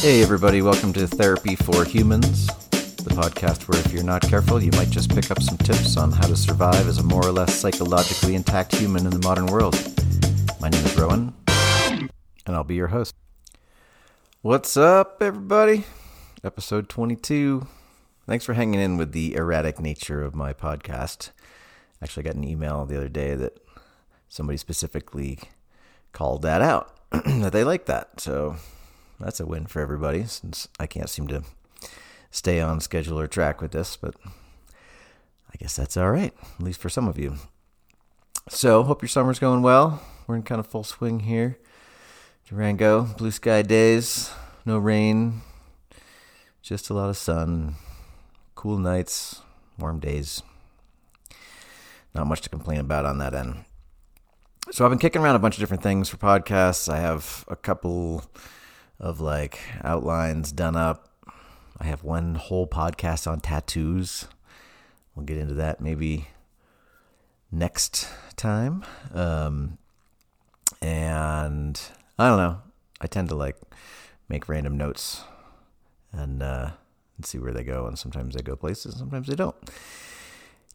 Hey, everybody, welcome to Therapy for Humans, the podcast where if you're not careful, you might just pick up some tips on how to survive as a more or less psychologically intact human in the modern world. My name is Rowan, and I'll be your host. What's up, everybody? Episode 22. Thanks for hanging in with the erratic nature of my podcast. Actually, I got an email the other day that somebody specifically called that out, that they like that. So that's a win for everybody since I can't seem to stay on schedule or track with this, but I guess that's all right, at least for some of you. So, hope your summer's going well. We're in kind of full swing here. Durango, blue sky days, no rain, just a lot of sun, cool nights, warm days. Not much to complain about on that end. So, I've been kicking around a bunch of different things for podcasts. I have a couple of like outlines done up. I have one whole podcast on tattoos. We'll get into that maybe next time. Um, and I don't know. I tend to like make random notes and uh, and see where they go. And sometimes they go places, sometimes they don't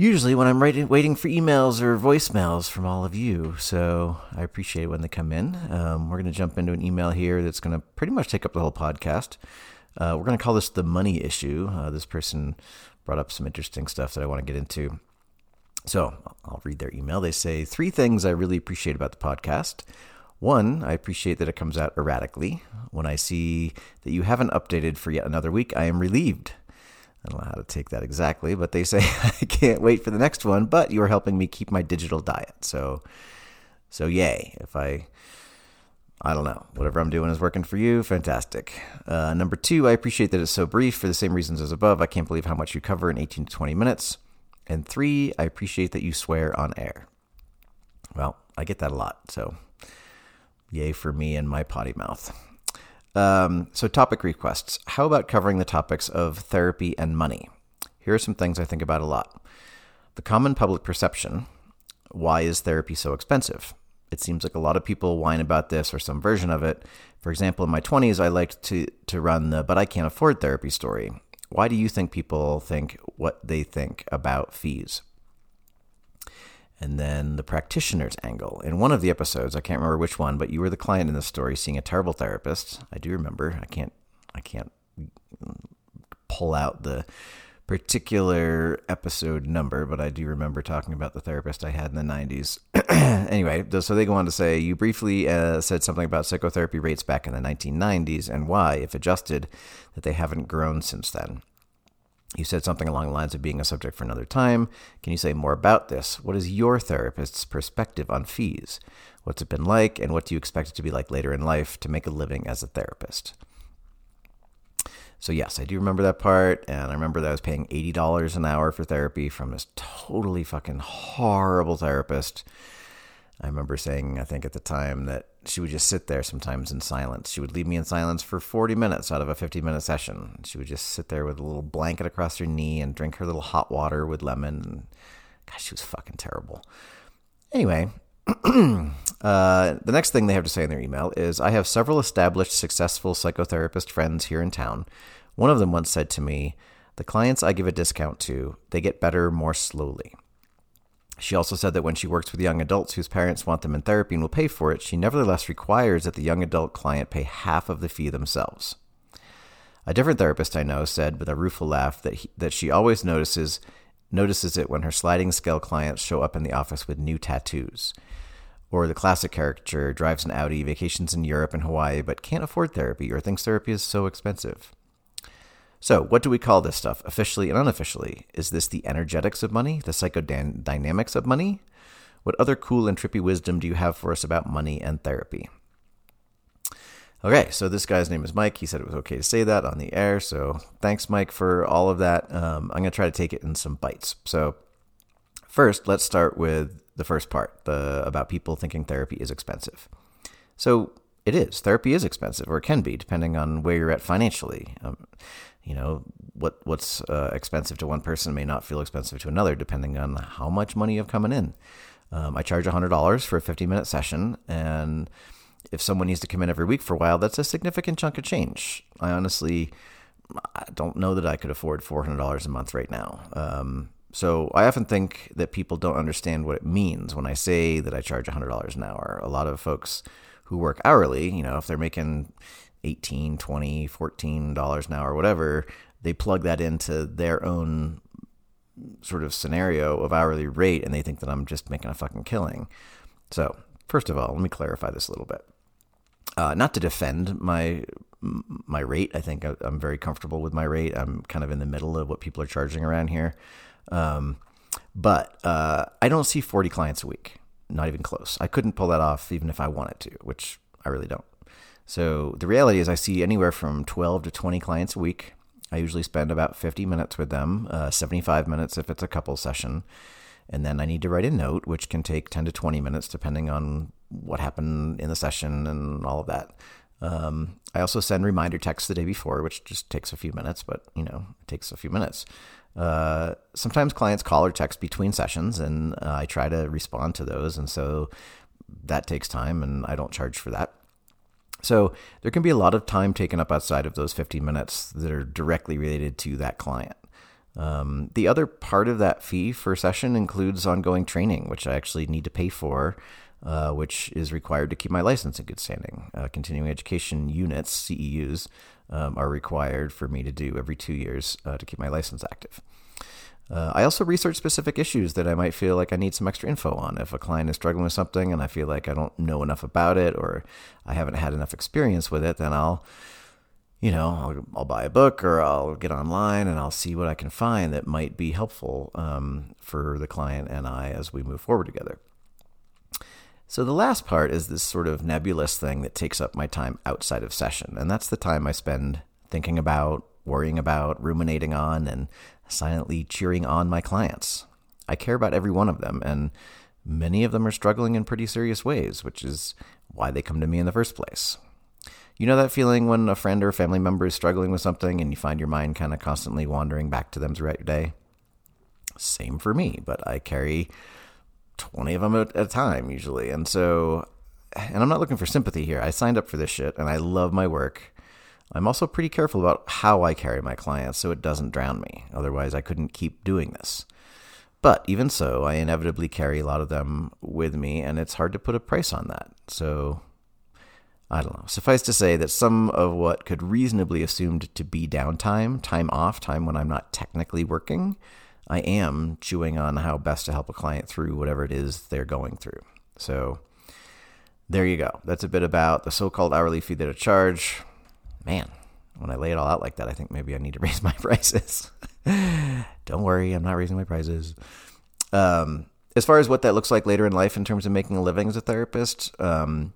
usually when I'm waiting for emails or voicemails from all of you. So I appreciate when they come in. Um, we're going to jump into an email here that's going to pretty much take up the whole podcast. Uh, we're going to call this the money issue. Uh, this person brought up some interesting stuff that I want to get into. So I'll read their email. They say three things I really appreciate about the podcast. One, I appreciate that it comes out erratically. When I see that you haven't updated for yet another week, I am relieved. I don't know how to take that exactly, but they say I can't wait for the next one. But you are helping me keep my digital diet, so so yay! If I I don't know whatever I'm doing is working for you, fantastic. Uh, number two, I appreciate that it's so brief for the same reasons as above. I can't believe how much you cover in 18 to 20 minutes. And three, I appreciate that you swear on air. Well, I get that a lot, so yay for me and my potty mouth. Um, so, topic requests. How about covering the topics of therapy and money? Here are some things I think about a lot. The common public perception why is therapy so expensive? It seems like a lot of people whine about this or some version of it. For example, in my 20s, I liked to, to run the but I can't afford therapy story. Why do you think people think what they think about fees? And then the practitioner's angle. In one of the episodes, I can't remember which one, but you were the client in the story seeing a terrible therapist. I do remember. I can't I can't pull out the particular episode number, but I do remember talking about the therapist I had in the 90s. anyway, so they go on to say you briefly uh, said something about psychotherapy rates back in the 1990s and why, if adjusted, that they haven't grown since then. You said something along the lines of being a subject for another time. Can you say more about this? What is your therapist's perspective on fees? What's it been like, and what do you expect it to be like later in life to make a living as a therapist? So, yes, I do remember that part. And I remember that I was paying $80 an hour for therapy from this totally fucking horrible therapist. I remember saying, I think at the time, that she would just sit there sometimes in silence. She would leave me in silence for 40 minutes out of a 50 minute session. She would just sit there with a little blanket across her knee and drink her little hot water with lemon. And gosh, she was fucking terrible. Anyway, uh, the next thing they have to say in their email is I have several established, successful psychotherapist friends here in town. One of them once said to me, The clients I give a discount to, they get better more slowly. She also said that when she works with young adults whose parents want them in therapy and will pay for it, she nevertheless requires that the young adult client pay half of the fee themselves. A different therapist I know said with a rueful laugh that he, that she always notices notices it when her sliding scale clients show up in the office with new tattoos. Or the classic caricature drives an Audi, vacations in Europe and Hawaii, but can't afford therapy or thinks therapy is so expensive. So, what do we call this stuff, officially and unofficially? Is this the energetics of money, the psychodynamics of money? What other cool and trippy wisdom do you have for us about money and therapy? Okay, so this guy's name is Mike. He said it was okay to say that on the air. So, thanks, Mike, for all of that. Um, I'm going to try to take it in some bites. So, first, let's start with the first part the, about people thinking therapy is expensive. So, it is. Therapy is expensive, or it can be, depending on where you're at financially. Um, you know what what's uh, expensive to one person may not feel expensive to another depending on how much money you have coming in um, i charge $100 for a 50 minute session and if someone needs to come in every week for a while, that's a significant chunk of change. I honestly I don't know that I could afford $400 a month right now. Um, so I often think that people don't understand what it means when I say that I charge $100 an hour. A lot of folks who work hourly, you know, if they're making 18, 20, 14 dollars an hour, whatever, they plug that into their own sort of scenario of hourly rate and they think that I'm just making a fucking killing. So, first of all, let me clarify this a little bit. Uh, not to defend my my rate. I think I'm very comfortable with my rate. I'm kind of in the middle of what people are charging around here. Um, but uh, I don't see 40 clients a week, not even close. I couldn't pull that off even if I wanted to, which I really don't. So the reality is, I see anywhere from 12 to 20 clients a week. I usually spend about 50 minutes with them, uh, 75 minutes if it's a couple session. And then I need to write a note, which can take 10 to 20 minutes depending on what happened in the session and all of that. Um, I also send reminder texts the day before, which just takes a few minutes, but you know, it takes a few minutes. Uh, sometimes clients call or text between sessions, and uh, I try to respond to those, and so that takes time, and I don't charge for that. So there can be a lot of time taken up outside of those 15 minutes that are directly related to that client. Um, the other part of that fee for session includes ongoing training, which I actually need to pay for, uh, which is required to keep my license in good standing. Uh, continuing education units, CEUs, um, are required for me to do every two years uh, to keep my license active. Uh, I also research specific issues that I might feel like I need some extra info on. If a client is struggling with something and I feel like I don't know enough about it or I haven't had enough experience with it, then I'll, you know, I'll, I'll buy a book or I'll get online and I'll see what I can find that might be helpful um, for the client and I as we move forward together. So the last part is this sort of nebulous thing that takes up my time outside of session, and that's the time I spend thinking about, worrying about, ruminating on, and silently cheering on my clients. I care about every one of them, and many of them are struggling in pretty serious ways, which is why they come to me in the first place. You know that feeling when a friend or family member is struggling with something and you find your mind kind of constantly wandering back to them throughout your day? Same for me, but I carry 20 of them at a time usually. And so, and I'm not looking for sympathy here. I signed up for this shit and I love my work. I'm also pretty careful about how I carry my clients so it doesn't drown me. Otherwise, I couldn't keep doing this. But even so, I inevitably carry a lot of them with me, and it's hard to put a price on that. So, I don't know. Suffice to say that some of what could reasonably assumed to be downtime, time off, time when I'm not technically working, I am chewing on how best to help a client through whatever it is they're going through. So, there you go. That's a bit about the so called hourly fee that I charge man, when I lay it all out like that, I think maybe I need to raise my prices. Don't worry, I'm not raising my prices. Um, as far as what that looks like later in life in terms of making a living as a therapist, um,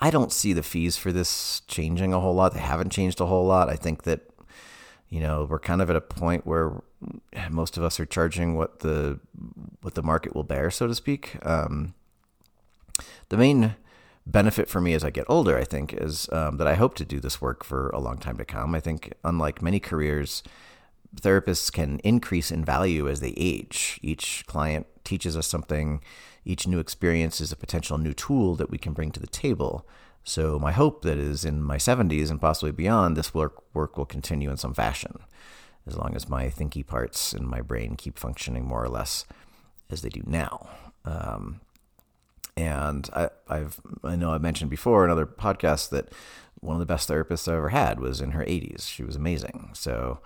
I don't see the fees for this changing a whole lot. They haven't changed a whole lot. I think that you know we're kind of at a point where most of us are charging what the what the market will bear, so to speak. Um, the main benefit for me as I get older, I think, is um, that I hope to do this work for a long time to come. I think, unlike many careers, therapists can increase in value as they age. Each client teaches us something, each new experience is a potential new tool that we can bring to the table. So, my hope that is in my 70s and possibly beyond, this work, work will continue in some fashion, as long as my thinky parts in my brain keep functioning more or less as they do now. Um, and I, I've I know I mentioned before in other podcasts that one of the best therapists I ever had was in her 80s. She was amazing. So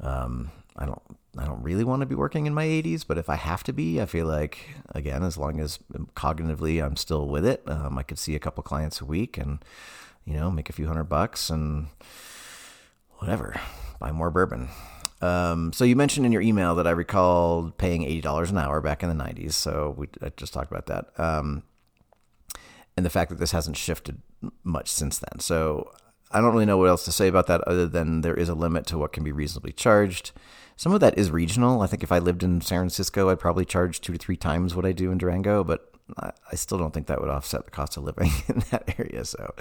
um, I don't I don't really want to be working in my 80s, but if I have to be, I feel like again, as long as cognitively I'm still with it, um, I could see a couple clients a week and you know make a few hundred bucks and whatever, buy more bourbon. Um, so you mentioned in your email that I recalled paying eighty dollars an hour back in the '90s. So we I just talked about that, um, and the fact that this hasn't shifted much since then. So I don't really know what else to say about that other than there is a limit to what can be reasonably charged. Some of that is regional. I think if I lived in San Francisco, I'd probably charge two to three times what I do in Durango, but I still don't think that would offset the cost of living in that area. So,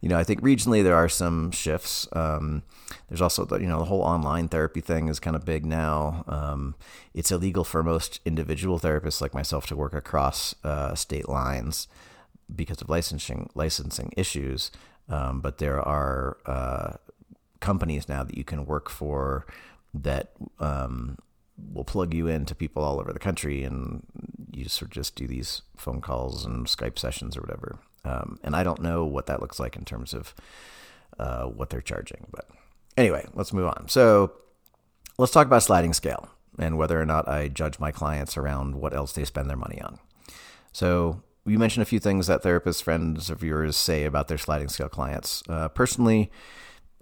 you know, I think regionally there are some shifts. Um, there's also the, you know, the whole online therapy thing is kind of big now. Um, it's illegal for most individual therapists like myself to work across uh, state lines. because of licensing licensing issues. Um, but there are uh, companies now that you can work for that um, will plug you into people all over the country, and you sort of just do these phone calls and Skype sessions or whatever. Um, and I don't know what that looks like in terms of uh, what they're charging, but anyway, let's move on. So let's talk about sliding scale and whether or not I judge my clients around what else they spend their money on. So you mentioned a few things that therapists, friends of yours say about their sliding scale clients. Uh, personally,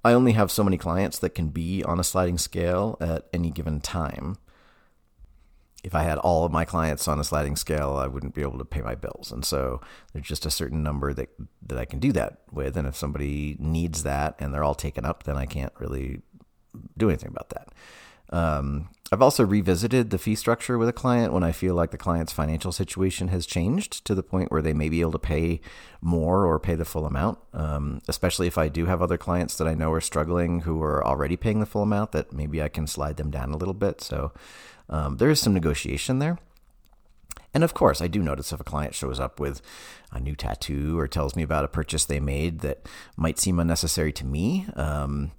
I only have so many clients that can be on a sliding scale at any given time. If I had all of my clients on a sliding scale, I wouldn't be able to pay my bills. And so there's just a certain number that, that I can do that with. And if somebody needs that and they're all taken up, then I can't really do anything about that. Um, I've also revisited the fee structure with a client when I feel like the client's financial situation has changed to the point where they may be able to pay more or pay the full amount. Um, especially if I do have other clients that I know are struggling who are already paying the full amount, that maybe I can slide them down a little bit. So um, there is some negotiation there. And of course, I do notice if a client shows up with a new tattoo or tells me about a purchase they made that might seem unnecessary to me. Um,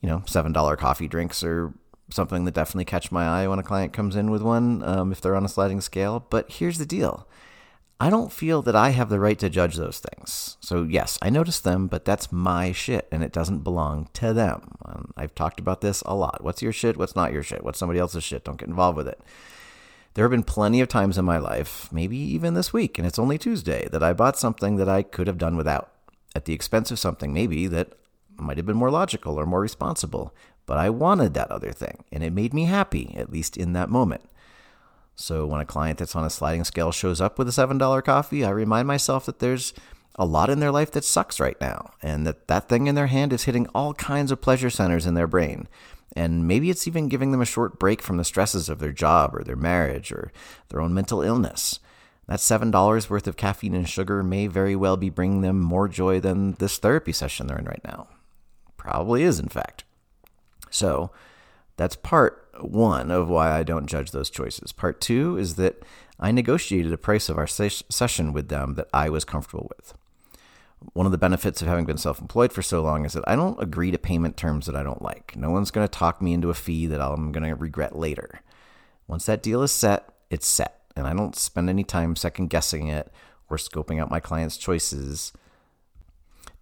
you know, $7 coffee drinks are something that definitely catch my eye when a client comes in with one um, if they're on a sliding scale. But here's the deal. I don't feel that I have the right to judge those things. So, yes, I notice them, but that's my shit and it doesn't belong to them. Um, I've talked about this a lot. What's your shit? What's not your shit? What's somebody else's shit? Don't get involved with it. There have been plenty of times in my life, maybe even this week, and it's only Tuesday, that I bought something that I could have done without at the expense of something maybe that might have been more logical or more responsible. But I wanted that other thing, and it made me happy, at least in that moment. So when a client that's on a sliding scale shows up with a $7 coffee, I remind myself that there's a lot in their life that sucks right now, and that that thing in their hand is hitting all kinds of pleasure centers in their brain. And maybe it's even giving them a short break from the stresses of their job or their marriage or their own mental illness. That $7 worth of caffeine and sugar may very well be bringing them more joy than this therapy session they're in right now. Probably is, in fact. So that's part one of why I don't judge those choices. Part two is that I negotiated a price of our ses- session with them that I was comfortable with. One of the benefits of having been self employed for so long is that I don't agree to payment terms that I don't like. No one's going to talk me into a fee that I'm going to regret later. Once that deal is set, it's set. And I don't spend any time second guessing it or scoping out my client's choices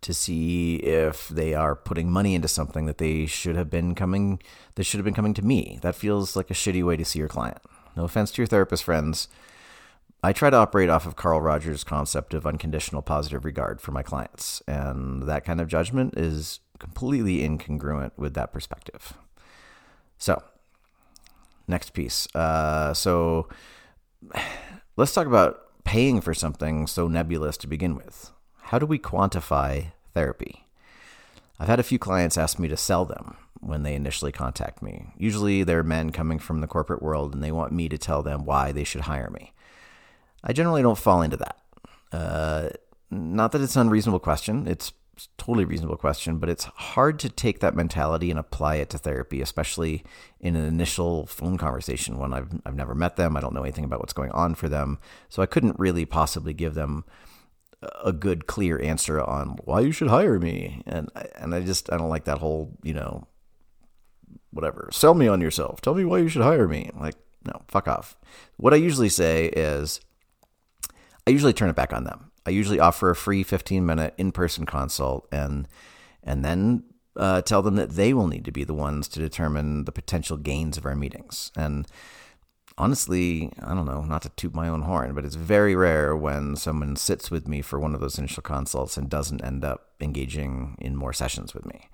to see if they are putting money into something that they should have been coming that should have been coming to me. That feels like a shitty way to see your client. No offense to your therapist friends. I try to operate off of Carl Rogers' concept of unconditional positive regard for my clients, and that kind of judgment is completely incongruent with that perspective. So, next piece. Uh, so, let's talk about paying for something so nebulous to begin with. How do we quantify therapy? I've had a few clients ask me to sell them when they initially contact me. Usually they're men coming from the corporate world and they want me to tell them why they should hire me. I generally don't fall into that. Uh, not that it's an unreasonable question, it's totally reasonable question, but it's hard to take that mentality and apply it to therapy, especially in an initial phone conversation when I've, I've never met them. I don't know anything about what's going on for them. So I couldn't really possibly give them a good clear answer on why you should hire me. And and I just I don't like that whole you know whatever. Sell me on yourself. Tell me why you should hire me. Like no fuck off. What I usually say is I usually turn it back on them. I usually offer a free 15 minute in-person consult and and then uh, tell them that they will need to be the ones to determine the potential gains of our meetings. And honestly, I don't know, not to toot my own horn, but it's very rare when someone sits with me for one of those initial consults and doesn't end up engaging in more sessions with me.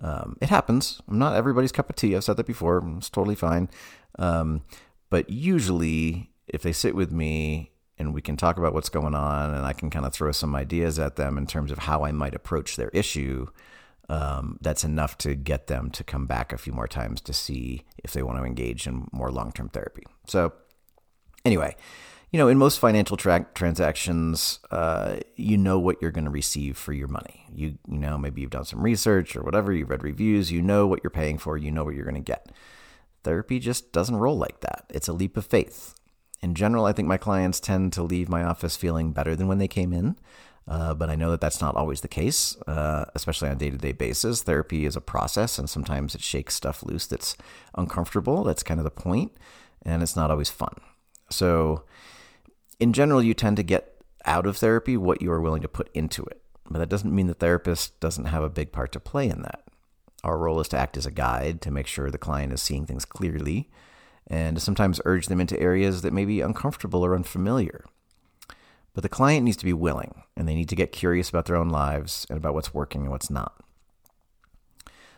Um, it happens. I'm not everybody's cup of tea. I've said that before. It's totally fine. Um, but usually, if they sit with me and we can talk about what's going on, and I can kind of throw some ideas at them in terms of how I might approach their issue, um, that's enough to get them to come back a few more times to see if they want to engage in more long term therapy. So, anyway, you know, in most financial tra- transactions, uh, you know what you're going to receive for your money. You, you know, maybe you've done some research or whatever, you've read reviews, you know what you're paying for, you know what you're going to get. Therapy just doesn't roll like that. It's a leap of faith. In general, I think my clients tend to leave my office feeling better than when they came in. Uh, but I know that that's not always the case, uh, especially on a day to day basis. Therapy is a process, and sometimes it shakes stuff loose that's uncomfortable. That's kind of the point, and it's not always fun. So, in general, you tend to get out of therapy what you are willing to put into it. But that doesn't mean the therapist doesn't have a big part to play in that. Our role is to act as a guide to make sure the client is seeing things clearly and to sometimes urge them into areas that may be uncomfortable or unfamiliar. But the client needs to be willing, and they need to get curious about their own lives and about what's working and what's not.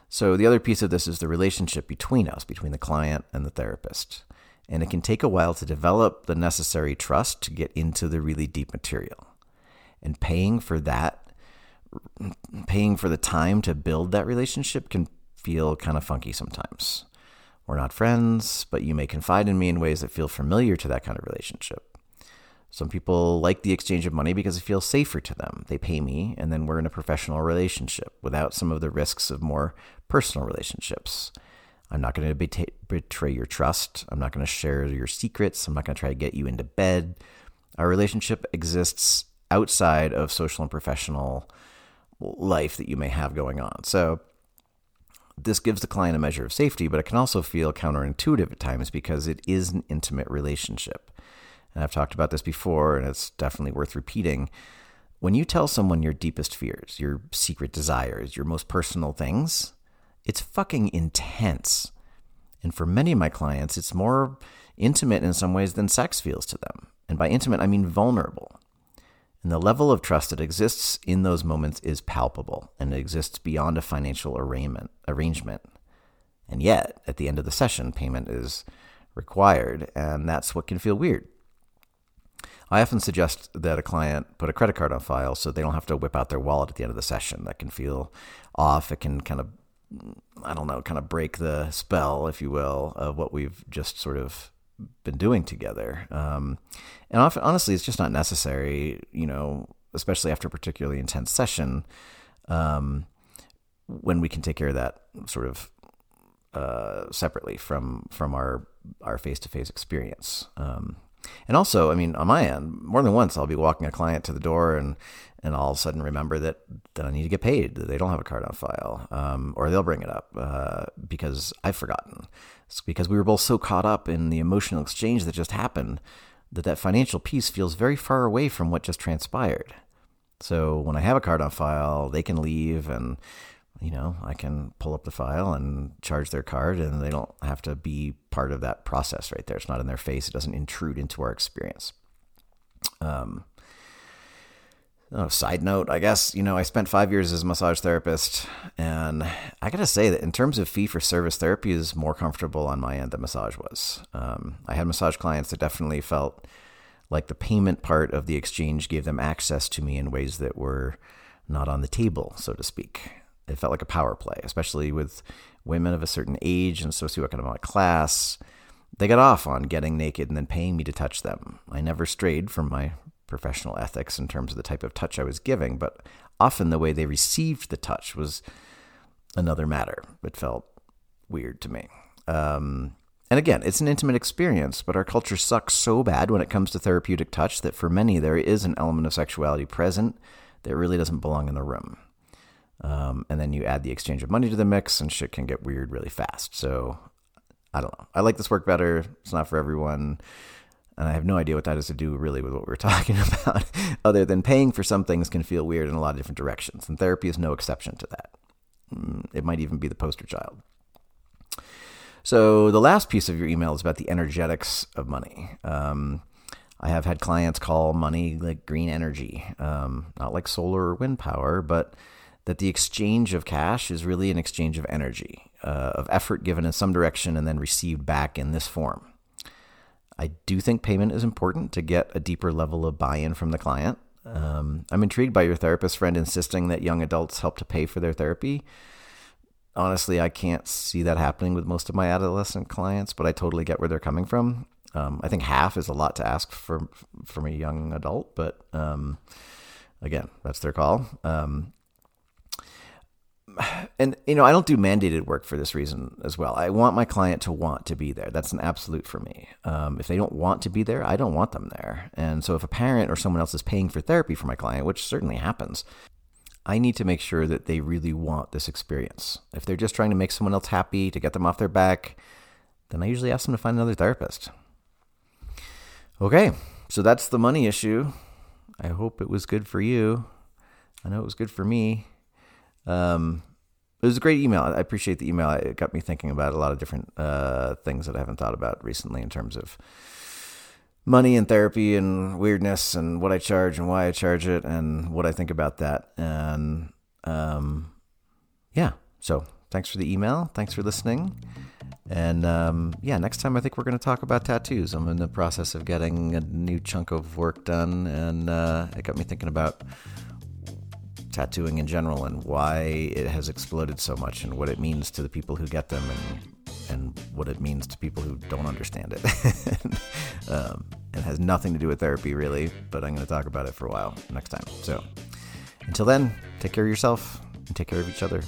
So, the other piece of this is the relationship between us, between the client and the therapist. And it can take a while to develop the necessary trust to get into the really deep material. And paying for that, paying for the time to build that relationship can feel kind of funky sometimes. We're not friends, but you may confide in me in ways that feel familiar to that kind of relationship. Some people like the exchange of money because it feels safer to them. They pay me, and then we're in a professional relationship without some of the risks of more personal relationships. I'm not going to betray your trust. I'm not going to share your secrets. I'm not going to try to get you into bed. Our relationship exists outside of social and professional life that you may have going on. So, this gives the client a measure of safety, but it can also feel counterintuitive at times because it is an intimate relationship and I've talked about this before, and it's definitely worth repeating. When you tell someone your deepest fears, your secret desires, your most personal things, it's fucking intense. And for many of my clients, it's more intimate in some ways than sex feels to them. And by intimate, I mean vulnerable. And the level of trust that exists in those moments is palpable and it exists beyond a financial arrangement. arrangement. And yet, at the end of the session, payment is required, and that's what can feel weird. I often suggest that a client put a credit card on file so they don't have to whip out their wallet at the end of the session. That can feel off. It can kind of, I don't know, kind of break the spell, if you will, of what we've just sort of been doing together. Um, and often, honestly, it's just not necessary, you know, especially after a particularly intense session, um, when we can take care of that sort of uh, separately from from our our face to face experience. Um, and also, I mean, on my end, more than once, I'll be walking a client to the door and and all of a sudden remember that, that I need to get paid, that they don't have a card on file, um, or they'll bring it up uh, because I've forgotten. It's because we were both so caught up in the emotional exchange that just happened that that financial piece feels very far away from what just transpired. So when I have a card on file, they can leave and you know, I can pull up the file and charge their card, and they don't have to be part of that process right there. It's not in their face. It doesn't intrude into our experience. Um, oh, side note, I guess, you know, I spent five years as a massage therapist, and I got to say that in terms of fee for service, therapy is more comfortable on my end than massage was. Um, I had massage clients that definitely felt like the payment part of the exchange gave them access to me in ways that were not on the table, so to speak it felt like a power play, especially with women of a certain age and socioeconomic class. They got off on getting naked and then paying me to touch them. I never strayed from my professional ethics in terms of the type of touch I was giving, but often the way they received the touch was another matter. It felt weird to me. Um, and again, it's an intimate experience, but our culture sucks so bad when it comes to therapeutic touch that for many there is an element of sexuality present that really doesn't belong in the room. Um, and then you add the exchange of money to the mix, and shit can get weird really fast. So I don't know. I like this work better. It's not for everyone. And I have no idea what that has to do really with what we're talking about, other than paying for some things can feel weird in a lot of different directions. And therapy is no exception to that. Mm, it might even be the poster child. So the last piece of your email is about the energetics of money. Um, I have had clients call money like green energy, um, not like solar or wind power, but that the exchange of cash is really an exchange of energy, uh, of effort given in some direction and then received back in this form. I do think payment is important to get a deeper level of buy in from the client. Um, I'm intrigued by your therapist friend insisting that young adults help to pay for their therapy. Honestly, I can't see that happening with most of my adolescent clients, but I totally get where they're coming from. Um, I think half is a lot to ask for from a young adult, but um, again, that's their call. Um, and you know, I don't do mandated work for this reason as well. I want my client to want to be there. That's an absolute for me. Um, if they don't want to be there, I don't want them there. And so, if a parent or someone else is paying for therapy for my client, which certainly happens, I need to make sure that they really want this experience. If they're just trying to make someone else happy to get them off their back, then I usually ask them to find another therapist. Okay, so that's the money issue. I hope it was good for you. I know it was good for me. Um, it was a great email. I appreciate the email. It got me thinking about a lot of different uh, things that I haven't thought about recently in terms of money and therapy and weirdness and what I charge and why I charge it and what I think about that. And um, yeah, so thanks for the email. Thanks for listening. And um, yeah, next time I think we're going to talk about tattoos. I'm in the process of getting a new chunk of work done, and uh, it got me thinking about tattooing in general and why it has exploded so much and what it means to the people who get them and and what it means to people who don't understand it. um, it has nothing to do with therapy really, but I'm going to talk about it for a while next time. So until then, take care of yourself and take care of each other.